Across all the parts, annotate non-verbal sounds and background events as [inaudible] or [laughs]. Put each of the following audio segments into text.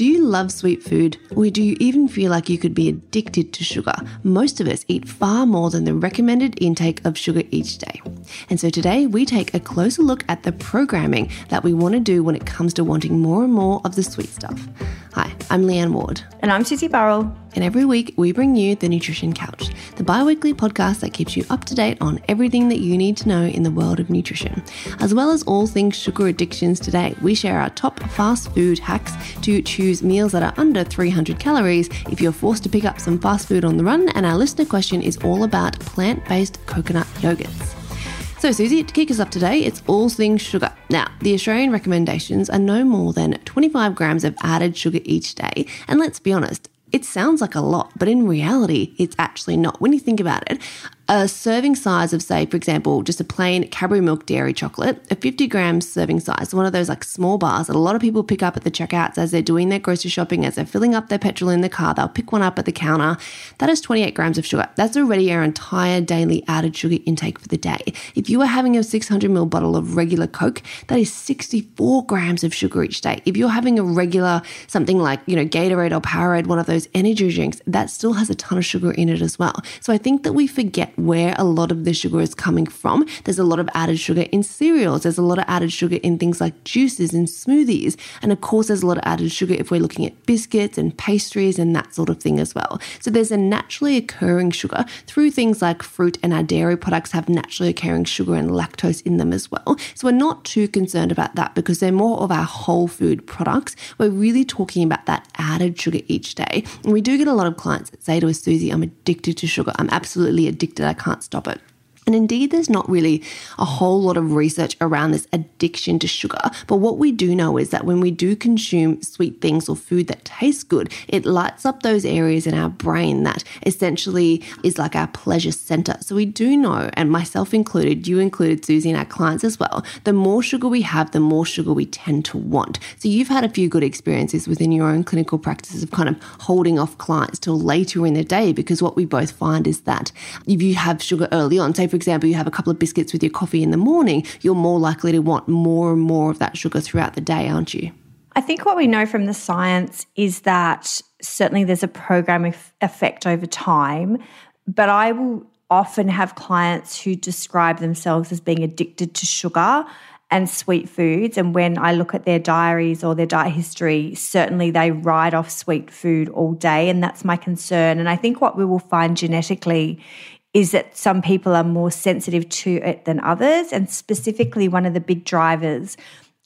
Do you love sweet food? Or do you even feel like you could be addicted to sugar? Most of us eat far more than the recommended intake of sugar each day. And so today we take a closer look at the programming that we want to do when it comes to wanting more and more of the sweet stuff. Hi, I'm Leanne Ward. And I'm Susie Burrell. And every week we bring you the Nutrition Couch, the bi weekly podcast that keeps you up to date on everything that you need to know in the world of nutrition. As well as all things sugar addictions today, we share our top fast food hacks to choose meals that are under 300 calories if you're forced to pick up some fast food on the run. And our listener question is all about plant based coconut yogurts. So, Susie, to kick us up today, it's all things sugar. Now, the Australian recommendations are no more than 25 grams of added sugar each day. And let's be honest, it sounds like a lot, but in reality, it's actually not. When you think about it, a serving size of, say, for example, just a plain Cadbury milk dairy chocolate, a 50 grams serving size, one of those like small bars that a lot of people pick up at the checkouts as they're doing their grocery shopping, as they're filling up their petrol in the car, they'll pick one up at the counter. That is 28 grams of sugar. That's already our entire daily added sugar intake for the day. If you are having a 600 ml bottle of regular Coke, that is 64 grams of sugar each day. If you're having a regular something like, you know, Gatorade or Powerade, one of those energy drinks, that still has a ton of sugar in it as well. So I think that we forget where a lot of the sugar is coming from. There's a lot of added sugar in cereals, there's a lot of added sugar in things like juices and smoothies. And of course, there's a lot of added sugar if we're looking at biscuits and pastries and that sort of thing as well. So there's a naturally occurring sugar through things like fruit and our dairy products have naturally occurring sugar and lactose in them as well. So we're not too concerned about that because they're more of our whole food products. We're really talking about that added sugar each day. And we do get a lot of clients that say to us, Susie, I'm addicted to sugar. I'm absolutely addicted. I can't stop it. And indeed, there's not really a whole lot of research around this addiction to sugar. But what we do know is that when we do consume sweet things or food that tastes good, it lights up those areas in our brain that essentially is like our pleasure center. So we do know, and myself included, you included, Susie, and our clients as well, the more sugar we have, the more sugar we tend to want. So you've had a few good experiences within your own clinical practices of kind of holding off clients till later in the day because what we both find is that if you have sugar early on, say for example, you have a couple of biscuits with your coffee in the morning, you're more likely to want more and more of that sugar throughout the day, aren't you? I think what we know from the science is that certainly there's a program effect over time, but I will often have clients who describe themselves as being addicted to sugar and sweet foods. And when I look at their diaries or their diet history, certainly they write off sweet food all day. And that's my concern. And I think what we will find genetically is that some people are more sensitive to it than others. And specifically, one of the big drivers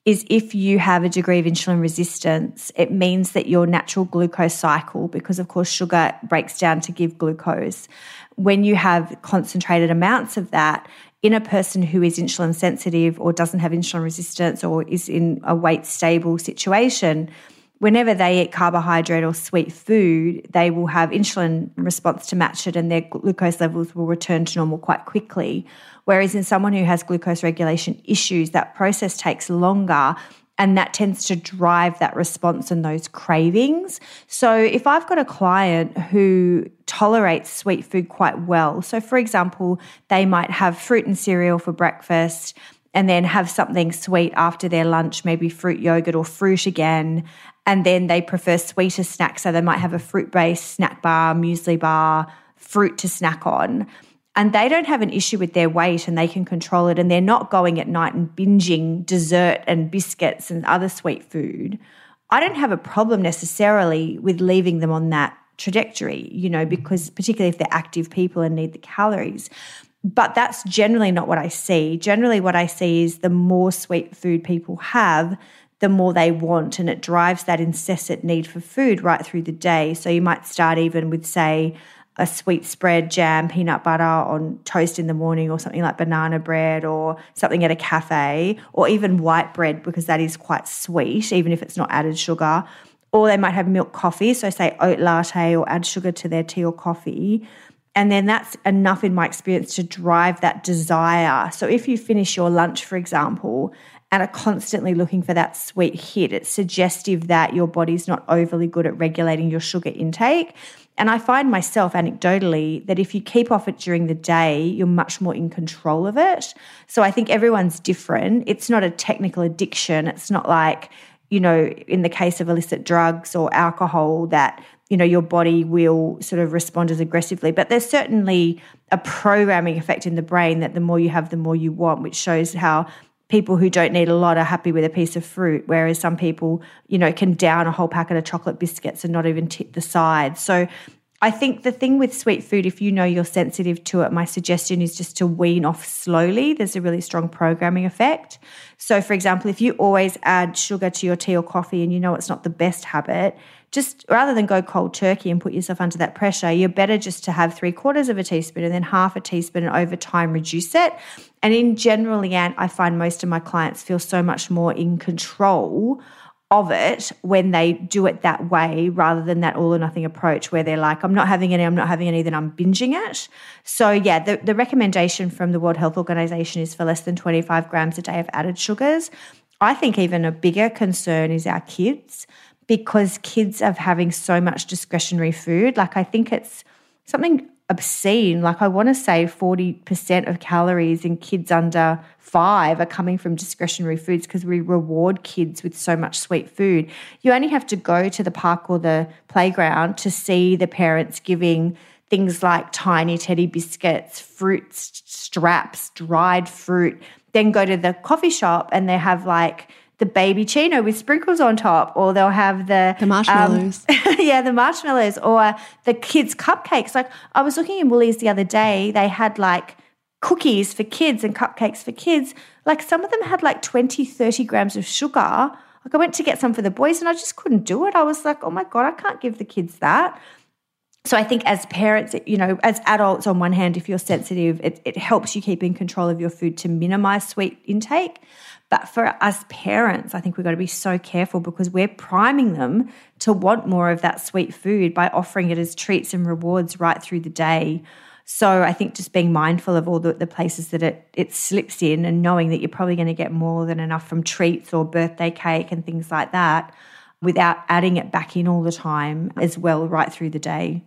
is if you have a degree of insulin resistance, it means that your natural glucose cycle, because of course sugar breaks down to give glucose, when you have concentrated amounts of that, in a person who is insulin sensitive or doesn't have insulin resistance or is in a weight stable situation, whenever they eat carbohydrate or sweet food, they will have insulin response to match it and their glucose levels will return to normal quite quickly. Whereas in someone who has glucose regulation issues, that process takes longer and that tends to drive that response and those cravings. So, if I've got a client who tolerates sweet food quite well, so for example, they might have fruit and cereal for breakfast and then have something sweet after their lunch, maybe fruit yogurt or fruit again, and then they prefer sweeter snacks. So they might have a fruit based snack bar, muesli bar, fruit to snack on. And they don't have an issue with their weight and they can control it. And they're not going at night and binging dessert and biscuits and other sweet food. I don't have a problem necessarily with leaving them on that trajectory, you know, because particularly if they're active people and need the calories. But that's generally not what I see. Generally, what I see is the more sweet food people have, the more they want, and it drives that incessant need for food right through the day. So you might start even with, say, a sweet spread, jam, peanut butter on toast in the morning, or something like banana bread, or something at a cafe, or even white bread because that is quite sweet, even if it's not added sugar. Or they might have milk coffee, so say oat latte, or add sugar to their tea or coffee. And then that's enough, in my experience, to drive that desire. So if you finish your lunch, for example, and are constantly looking for that sweet hit, it's suggestive that your body's not overly good at regulating your sugar intake. And I find myself anecdotally that if you keep off it during the day, you're much more in control of it. So I think everyone's different. It's not a technical addiction. It's not like, you know, in the case of illicit drugs or alcohol, that, you know, your body will sort of respond as aggressively. But there's certainly a programming effect in the brain that the more you have, the more you want, which shows how people who don't need a lot are happy with a piece of fruit, whereas some people, you know, can down a whole packet of chocolate biscuits and not even tip the side. So I think the thing with sweet food, if you know you're sensitive to it, my suggestion is just to wean off slowly. There's a really strong programming effect. So, for example, if you always add sugar to your tea or coffee and you know it's not the best habit, just rather than go cold turkey and put yourself under that pressure, you're better just to have three quarters of a teaspoon and then half a teaspoon and over time reduce it. And in general, Leanne, I find most of my clients feel so much more in control of it when they do it that way rather than that all or nothing approach where they're like, I'm not having any, I'm not having any, then I'm binging it. So, yeah, the, the recommendation from the World Health Organization is for less than 25 grams a day of added sugars. I think even a bigger concern is our kids because kids are having so much discretionary food. Like, I think it's something obscene. Like, I want to say 40% of calories in kids under five are coming from discretionary foods because we reward kids with so much sweet food. You only have to go to the park or the playground to see the parents giving things like tiny teddy biscuits, fruit straps, dried fruit. Then go to the coffee shop and they have like, the baby chino with sprinkles on top, or they'll have the the marshmallows. Um, [laughs] yeah, the marshmallows, or the kids' cupcakes. Like I was looking in Woolies the other day, they had like cookies for kids and cupcakes for kids, like some of them had like 20, 30 grams of sugar. Like I went to get some for the boys and I just couldn't do it. I was like, oh my God, I can't give the kids that. So I think as parents, you know, as adults, on one hand, if you're sensitive, it, it helps you keep in control of your food to minimize sweet intake. But for us parents, I think we've got to be so careful because we're priming them to want more of that sweet food by offering it as treats and rewards right through the day. So I think just being mindful of all the, the places that it, it slips in and knowing that you're probably going to get more than enough from treats or birthday cake and things like that without adding it back in all the time as well right through the day.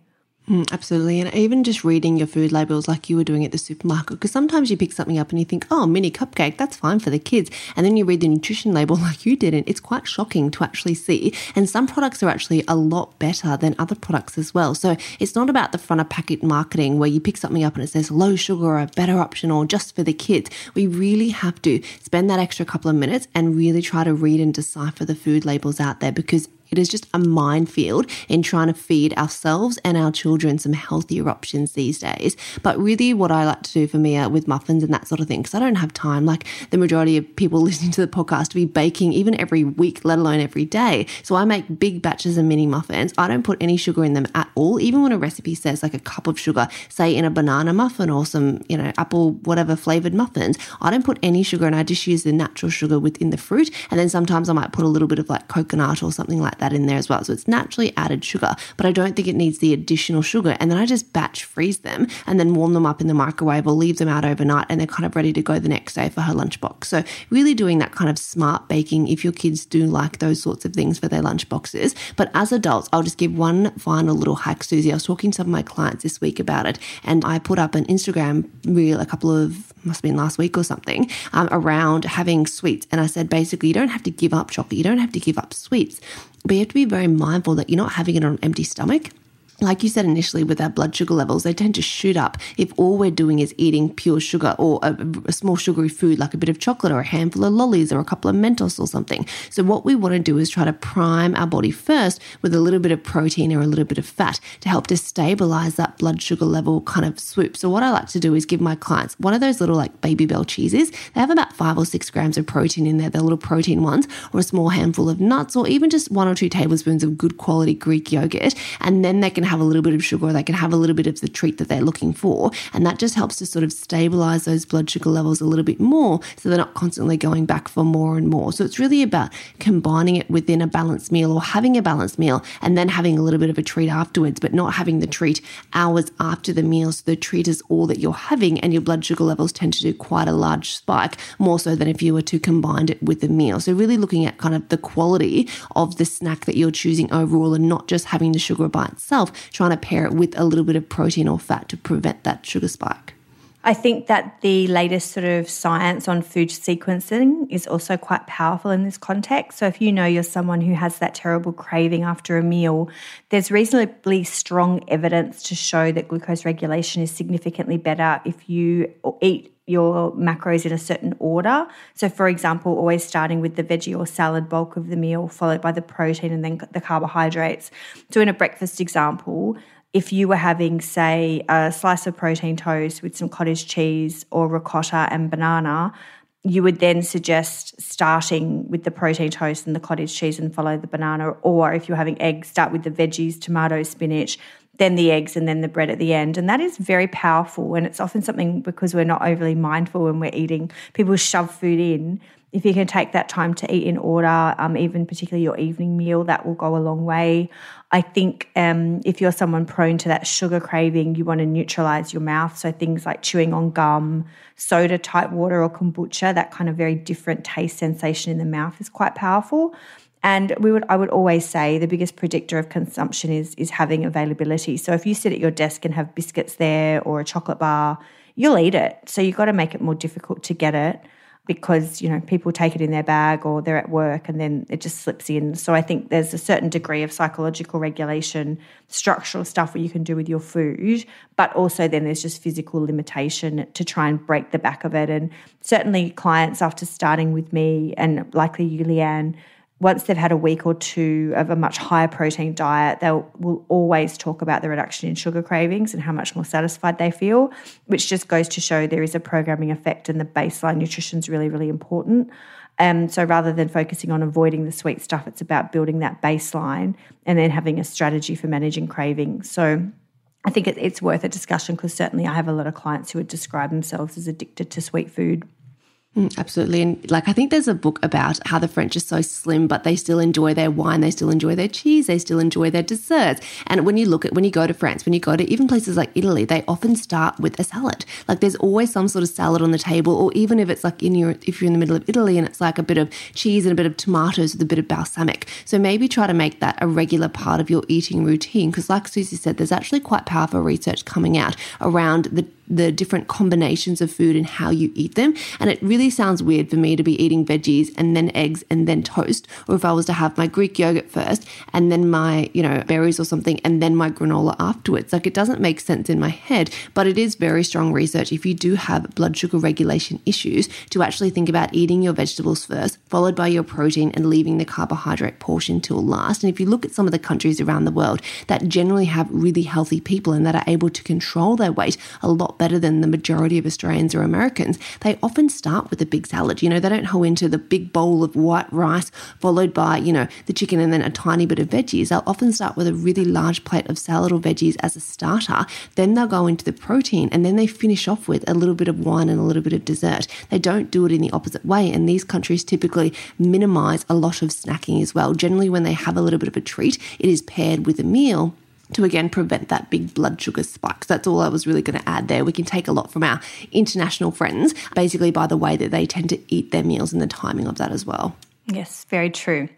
Mm, absolutely. And even just reading your food labels like you were doing at the supermarket, because sometimes you pick something up and you think, oh, mini cupcake, that's fine for the kids. And then you read the nutrition label [laughs] like you did, and it's quite shocking to actually see. And some products are actually a lot better than other products as well. So it's not about the front of packet marketing where you pick something up and it says low sugar or a better option or just for the kids. We really have to spend that extra couple of minutes and really try to read and decipher the food labels out there because it is just a minefield in trying to feed ourselves and our children some healthier options these days. But really, what I like to do for Mia uh, with muffins and that sort of thing, because I don't have time, like the majority of people [laughs] listening to the podcast, to be baking even every week, let alone every day. So I make big batches of mini muffins. I don't put any sugar in them at all, even when a recipe says like a cup of sugar, say in a banana muffin or some, you know, apple, whatever flavored muffins. I don't put any sugar and I just use the natural sugar within the fruit. And then sometimes I might put a little bit of like coconut or something like that in there as well. So it's naturally added sugar, but I don't think it needs the additional sugar. And then I just batch freeze them and then warm them up in the microwave or leave them out overnight and they're kind of ready to go the next day for her lunchbox. So really doing that kind of smart baking if your kids do like those sorts of things for their lunchboxes. But as adults, I'll just give one final little hack, Susie. I was talking to some of my clients this week about it and I put up an Instagram reel a couple of must have been last week or something, um, around having sweets. And I said, basically, you don't have to give up chocolate, you don't have to give up sweets, but you have to be very mindful that you're not having it on an empty stomach like you said initially with our blood sugar levels, they tend to shoot up if all we're doing is eating pure sugar or a, a, small sugary food like a bit of chocolate or a handful of lollies or a couple of Mentos or something. So, what we want to do is try to prime our body first with a little bit of protein or a little bit of fat to help to stabilize that blood sugar level kind of swoop. So, what I like to do is give my clients one of those little like Babybel cheeses. They have about five or six grams of protein in there, they're little protein ones, or a small handful of nuts, or even just one or two tablespoons of good quality Greek yogurt. And then they can have a little bit of sugar they can have a little bit of the treat that they're looking for. And that just helps to sort of stabilize those blood sugar levels a little bit more so they're not constantly going back for more and more. So it's really about combining it within a balanced meal or having a balanced meal and then having a little bit of a treat afterwards, but not having the treat hours after the meal. So the treat is all that you're having and your blood sugar levels tend to do quite a large spike, more so than if you were to combine it with a meal. So really looking at kind of the quality of the snack that you're choosing overall and not just having the sugar by itself, trying to pair it with a little bit of protein or fat to prevent that sugar spike. I think that the latest sort of science on food sequencing is also quite powerful in this context. So, if you know you're someone who has that terrible craving after a meal, there's reasonably strong evidence to show that glucose regulation is significantly better if you eat your macros in a certain order. So, for example, always starting with the veggie or salad bulk of the meal, followed by the protein and then the carbohydrates. So, in a breakfast example, if you were having, say, a slice of protein toast with some cottage cheese or ricotta and banana, you would then suggest starting with the protein toast and the cottage cheese and follow the banana. Or if you're having eggs, start with the veggies, tomato, spinach, then the eggs, and then the bread at the end. And that is very powerful. And it's often something because we're not overly mindful when we're eating, people shove food in if you can take that time to eat in order, um, even particularly your evening meal, that will go a long way. I think um, if you're someone prone to that sugar craving, you want to neutralize your mouth. So things like chewing on gum, soda type water, or kombucha, that kind of very different taste sensation in the mouth is quite powerful. And we would, I would always say, the biggest predictor of consumption is is having availability. So if you sit at your desk and have biscuits there or a chocolate bar, you'll eat it. So you've got to make it more difficult to get it because you know people take it in their bag or they're at work and then it just slips in so i think there's a certain degree of psychological regulation structural stuff what you can do with your food but also then there's just physical limitation to try and break the back of it and certainly clients after starting with me and likely you leanne once they've had a week or two of a much higher protein diet, they will always talk about the reduction in sugar cravings and how much more satisfied they feel, which just goes to show there is a programming effect and the baseline nutrition is really, really important. Um, so rather than focusing on avoiding the sweet stuff, it's about building that baseline and then having a strategy for managing cravings. So I think it, it's worth a discussion because certainly I have a lot of clients who would describe themselves as addicted to sweet food. Mm, absolutely. And like, I think there's a book about how the French are so slim, but they still enjoy their wine, they still enjoy their cheese, they still enjoy their desserts. And when you look at, when you go to France, when you go to even places like Italy, they often start with a salad. Like, there's always some sort of salad on the table, or even if it's like in your, if you're in the middle of Italy and it's like a bit of cheese and a bit of tomatoes with a bit of balsamic. So maybe try to make that a regular part of your eating routine. Because, like Susie said, there's actually quite powerful research coming out around the the different combinations of food and how you eat them. And it really sounds weird for me to be eating veggies and then eggs and then toast, or if I was to have my Greek yogurt first and then my, you know, berries or something and then my granola afterwards. Like it doesn't make sense in my head, but it is very strong research if you do have blood sugar regulation issues to actually think about eating your vegetables first, followed by your protein and leaving the carbohydrate portion till last. And if you look at some of the countries around the world that generally have really healthy people and that are able to control their weight a lot better than the majority of Australians or Americans, they often start with a big salad. You know, they don't hoe into the big bowl of white rice followed by, you know, the chicken and then a tiny bit of veggies. They'll often start with a really large plate of salad or veggies as a starter. Then they'll go into the protein and then they finish off with a little bit of wine and a little bit of dessert. They don't do it in the opposite way. And these countries typically minimize a lot of snacking as well. Generally, when they have a little bit of a treat, it is paired with a meal to again prevent that big blood sugar spike. So that's all I was really going to add there. We can take a lot from our international friends, basically by the way that they tend to eat their meals and the timing of that as well. Yes, very true.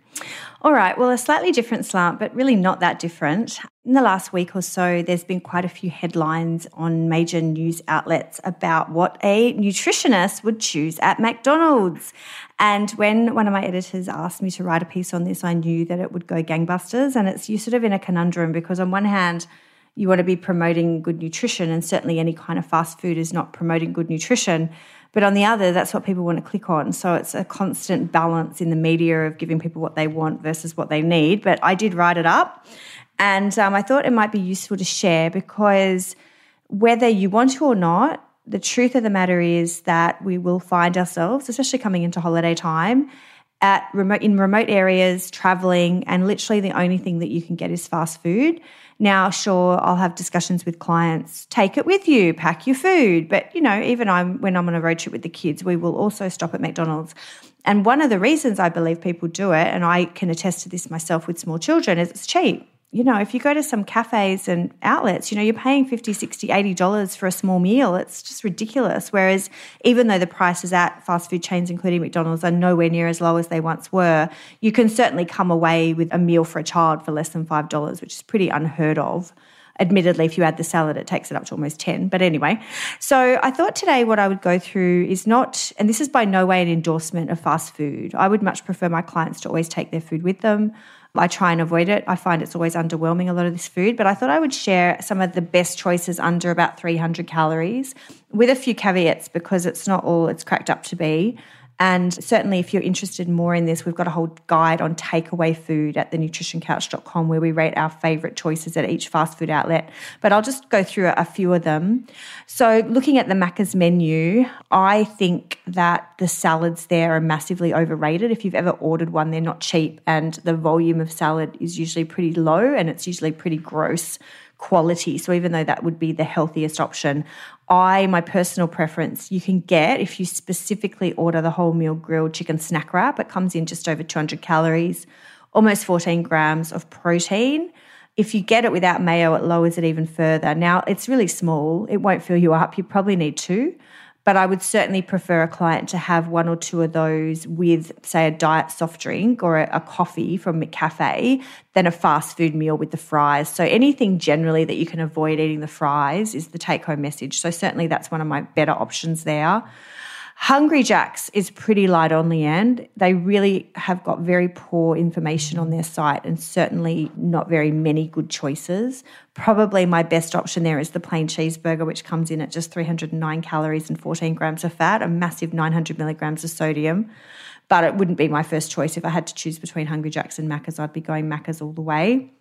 All right, well, a slightly different slant, but really not that different. In the last week or so, there's been quite a few headlines on major news outlets about what a nutritionist would choose at McDonald's. And when one of my editors asked me to write a piece on this, I knew that it would go gangbusters. And it's you sort of in a conundrum because, on one hand, you want to be promoting good nutrition, and certainly any kind of fast food is not promoting good nutrition. But on the other, that's what people want to click on. So it's a constant balance in the media of giving people what they want versus what they need. But I did write it up. And um, I thought it might be useful to share because whether you want to or not, the truth of the matter is that we will find ourselves, especially coming into holiday time, at remote in remote areas, traveling, and literally the only thing that you can get is fast food. Now, sure, I'll have discussions with clients. Take it with you, pack your food. But you know, even I'm when I'm on a road trip with the kids, we will also stop at McDonald's. And one of the reasons I believe people do it, and I can attest to this myself with small children, is it's cheap you know, if you go to some cafes and outlets, you know, you're paying 50, 60, 80 dollars for a small meal. It's just ridiculous. Whereas even though the prices at fast food chains, including McDonald's, are nowhere near as low as they once were, you can certainly come away with a meal for a child for less than $5, which is pretty unheard of. Admittedly, if you add the salad, it takes it up to almost 10. But anyway, so I thought today what I would go through is not, and this is by no way an endorsement of fast food. I would much prefer my clients to always take their food with them. I try and avoid it. I find it's always underwhelming, a lot of this food. But I thought I would share some of the best choices under about 300 calories with a few caveats because it's not all it's cracked up to be. And certainly, if you're interested more in this, we've got a whole guide on takeaway food at thenutritioncouch.com where we rate our favorite choices at each fast food outlet. But I'll just go through a few of them. So, looking at the Macca's menu, I think that the salads there are massively overrated. If you've ever ordered one, they're not cheap, and the volume of salad is usually pretty low and it's usually pretty gross quality. So even though that would be the healthiest option, I, my personal preference, you can get if you specifically order the whole meal grilled chicken snack wrap. It comes in just over 200 calories, almost 14 grams of protein. If you get it without mayo, it lowers it even further. Now, it's really small, it won't fill you up. You probably need two. But I would certainly prefer a client to have one or two of those with, say, a diet soft drink or a, a, coffee from McCafe than a fast food meal with the fries. So anything generally that you can avoid eating the fries is the take home message. So certainly that's one of my better options there. Hungry Jacks is pretty light on Leanne. They really have got very poor information on their site and certainly not very many good choices. Probably my best option there is the plain cheeseburger, which comes in at just 309 calories and 14 grams of fat, a massive 900 milligrams of sodium. But it wouldn't be my first choice. If I had to choose between Hungry Jacks and Macca's, I'd be going Macca's all the way.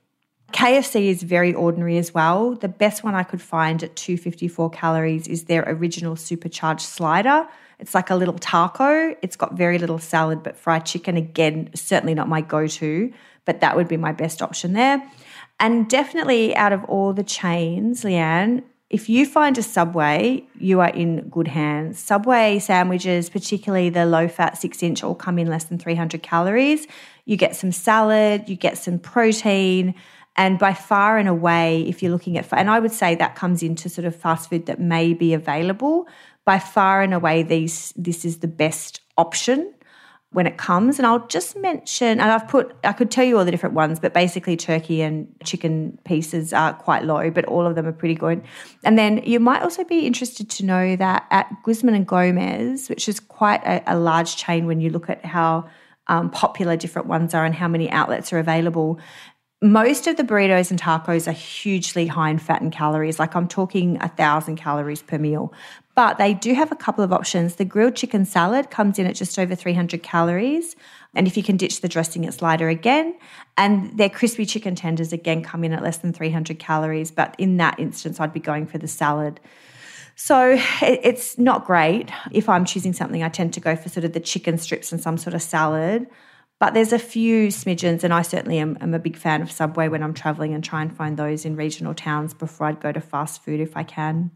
KFC is very ordinary as well. The best one I could find at 254 calories is their original supercharged slider it's like a little taco. It's got very little salad, but fried chicken, again, certainly not my go to, but that would be my best option there. And definitely out of all the chains, Leanne, if you find a Subway, you are in good hands. Subway sandwiches, particularly the low fat six inch, all come in less than 300 calories. You get some salad, you get some protein. And by far and away, if you're looking at, and I would say that comes into sort of fast food that may be available, by far and away these this is the best option when it comes. And I'll just mention, and I've put, I could tell you all the different ones, but basically turkey and chicken pieces are quite low, but all of them are pretty good. And then you might also be interested to know that at Guzman and Gomez, which is quite a, a large chain when you look at how um, popular different ones are and how many outlets are available, most of the burritos and tacos are hugely high in fat and calories. Like I'm talking a thousand calories per meal. But they do have a couple of options. The grilled chicken salad comes in at just over 300 calories. And if you can ditch the dressing, it's lighter again. And their crispy chicken tenders again come in at less than 300 calories. But in that instance, I'd be going for the salad. So it's not great. If I'm choosing something, I tend to go for sort of the chicken strips and some sort of salad. But there's a few smidgens, and I certainly am, am a big fan of Subway when I'm traveling and try and find those in regional towns before I'd go to fast food if I can.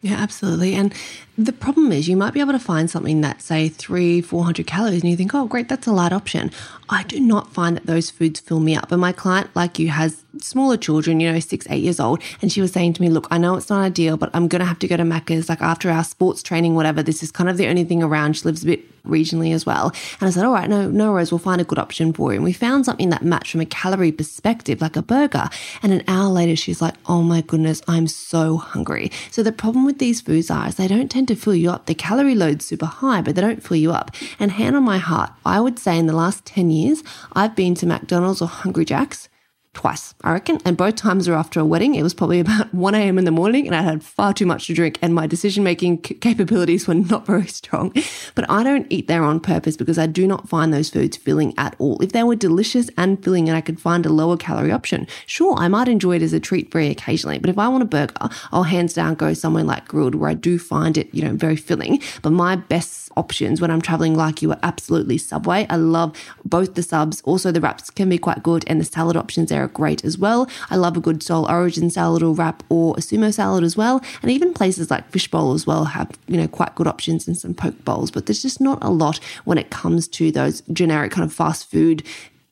Yeah, absolutely. And the problem is you might be able to find something that's say three, 400 calories and you think, oh, great, that's a light option. I do not find that those foods fill me up. And my client, like you, has smaller children, you know, six, eight years old. And she was saying to me, look, I know it's not ideal, but I'm going to have to go to Macca's like after our sports training, whatever. This is kind of the only thing around. She lives a bit regionally as well. And I said, all right, no, no worries. We'll find a good option for you. And we found something that matched from a calorie perspective, like a burger. And an hour later, she's like, oh my goodness, I'm so hungry. So the problem with these foods are is they don't tend to fill you up. The calorie load's super high, but they don't fill you up. And hand on my heart, I would say in the last 10 years, I've been to McDonald's or Hungry Jack's twice, I reckon. And both times were after a wedding. It was probably about [laughs] 1 a.m. in the morning, and I had far too much to drink, and my decision making c- capabilities were not [laughs] very strong. But I don't eat there on purpose because I do not find those foods filling at all. If they were delicious and filling and I could find a lower calorie option, sure, I might enjoy it as a treat very occasionally. But if I want a burger, I'll hands down go somewhere like Grill'd where I do find it, you know, very filling. But my best options when I'm traveling like you are absolutely Subway. I love both the subs. Also, the wraps can be quite good, and the salad options there are great as well. I love a good Soul Origin salad or wrap or a sumo salad as well. And even places like Fishbowl as well have, you know, quite good options and some poke bowls. But there's just not a lot when it comes to those generic kind of fast food,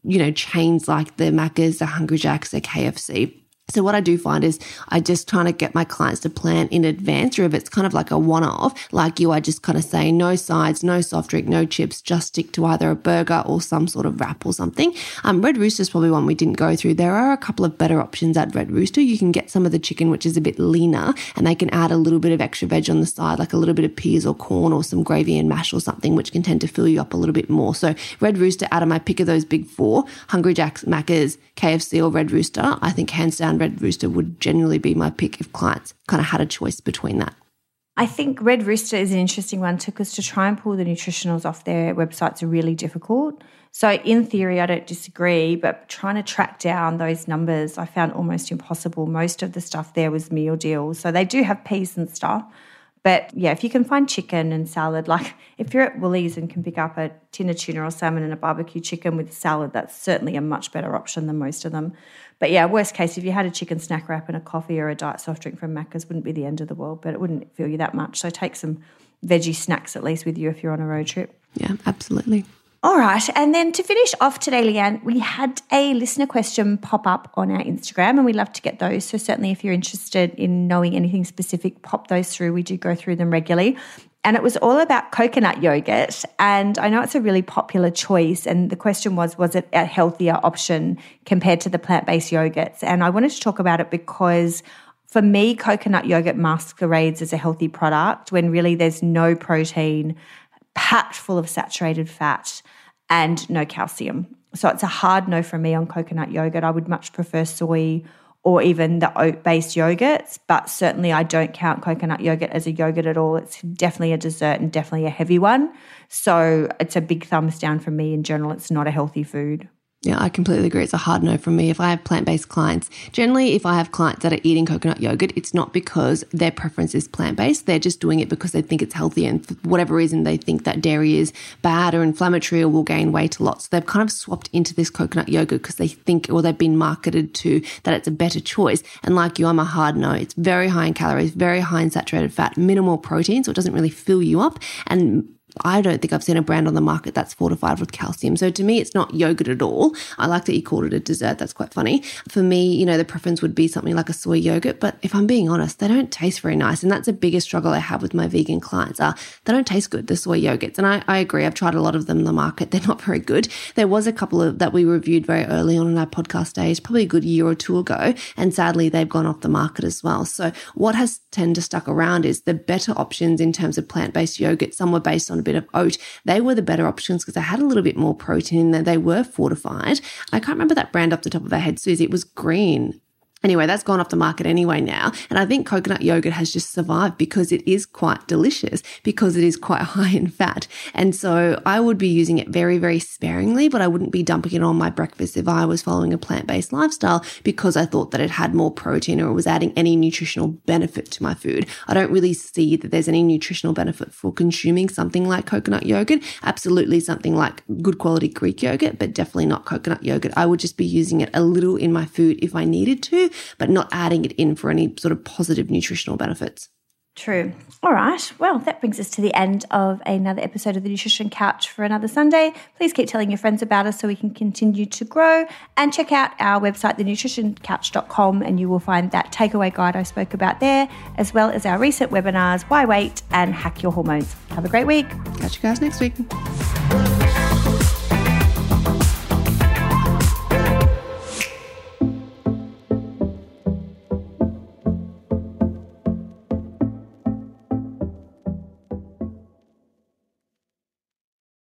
you know, chains like the Macca's, the Hungry Jacks, the KFC. So what I do find is I just trying to get my clients to plan in advance, or if it's kind of like a one-off, like you, I just kind of say no sides, no soft drink, no chips, just stick to either a burger or some sort of wrap or something. Um, Red Rooster is probably one we didn't go through. There are a couple of better options at Red Rooster. You can get some of the chicken, which is a bit leaner, and they can add a little bit of extra veg on the side, like a little bit of peas or corn or some gravy and mash or something, which can tend to fill you up a little bit more. So Red Rooster out of my pick of those big four, Hungry Jack's, Macca's, KFC or Red Rooster, I think hands down Red Rooster would generally be my pick if clients kind of had a choice between that. I think Red Rooster is an interesting one too, because to try and pull the nutritionals off their websites are really difficult. So, in theory, I don't disagree, but trying to track down those numbers, I found almost impossible. Most of the stuff there was meal deals. So, they do have peas and stuff, but yeah, if you can find chicken and salad, like if you're at Woolies and can pick up a tin of tuna or salmon and a barbecue chicken with salad, that's certainly a much better option than most of them. But yeah, worst case, if you had a chicken snack wrap and a coffee or a diet soft drink from Macca's, wouldn't be the end of the world, but it wouldn't feel you that much. So take some veggie snacks at least with you if you're on a road trip. Yeah, absolutely. All right. And then to finish off today, Leanne, we had a listener question pop up on our Instagram and we love to get those. So certainly if you're interested in knowing anything specific, pop those through. We do go through them regularly. And it was all about coconut yogurt. And I know it's a really popular choice. And the question was, was it a healthier option compared to the plant based yogurts? And I wanted to talk about it because for me, coconut yogurt masquerades as a healthy product when really there's no protein, packed full of saturated fat and no calcium. So it's a hard no for me on coconut yogurt. I would much prefer soy or even the oat based yogurts, but certainly I don't count coconut yogurt as a yogurt at all. It's definitely a dessert and definitely a heavy one. So it's a big thumbs down for me in general. It's not a healthy food. Yeah, I completely agree. It's a hard no from me. If I have plant based clients, generally, if I have clients that are eating coconut yogurt, it's not because their preference is plant based. They're just doing it because they think it's healthy and for whatever reason they think that dairy is bad or inflammatory or will gain weight a lot. So they've kind of swapped into this coconut yogurt because they think or they've been marketed to that it's a better choice. And like you, I'm a hard no. It's very high in calories, very high in saturated fat, minimal protein. So it doesn't really fill you up. And I don't think I've seen a brand on the market that's fortified with calcium. So to me, it's not yogurt at all. I like that you called it a dessert. That's quite funny. For me, you know, the preference would be something like a soy yogurt. But if I'm being honest, they don't taste very nice. And that's a biggest struggle I have with my vegan clients are they don't taste good, the soy yogurts. And I, I agree. I've tried a lot of them in the market. They're not very good. There was a couple of that we reviewed very early on in our podcast days, probably a good year or two ago. And sadly, they've gone off the market as well. So what has tend to stuck around is the better options in terms of plant-based yogurt. Some were based on a bit of oat. They were the better options because they had a little bit more protein they were fortified. I can't remember that brand off the top of my head, Susie. It was green. Anyway, that's gone off the market anyway now. And I think coconut yogurt has just survived because it is quite delicious, because it is quite [laughs] high in fat. And so I would be using it very, very sparingly, but I wouldn't be dumping it on my breakfast if I was following a plant based lifestyle because I thought that it had more protein or it was adding any nutritional benefit to my food. I don't really see that there's any nutritional benefit for consuming something like coconut yogurt. Absolutely something like good quality Greek yogurt, but definitely not coconut yogurt. I would just be using it a little in my food if I needed to but not adding it in for any sort of positive nutritional benefits. True. All right. Well, that brings us to the end of another episode of the Nutrition Couch for another Sunday. Please keep telling your friends about us so we can continue to grow. And check out our website, thenutritioncouch.com, and you will find that takeaway guide I spoke about there, as well as our recent webinars, Why Wait and Hack Your Hormones. Have a great week. Catch you guys next week.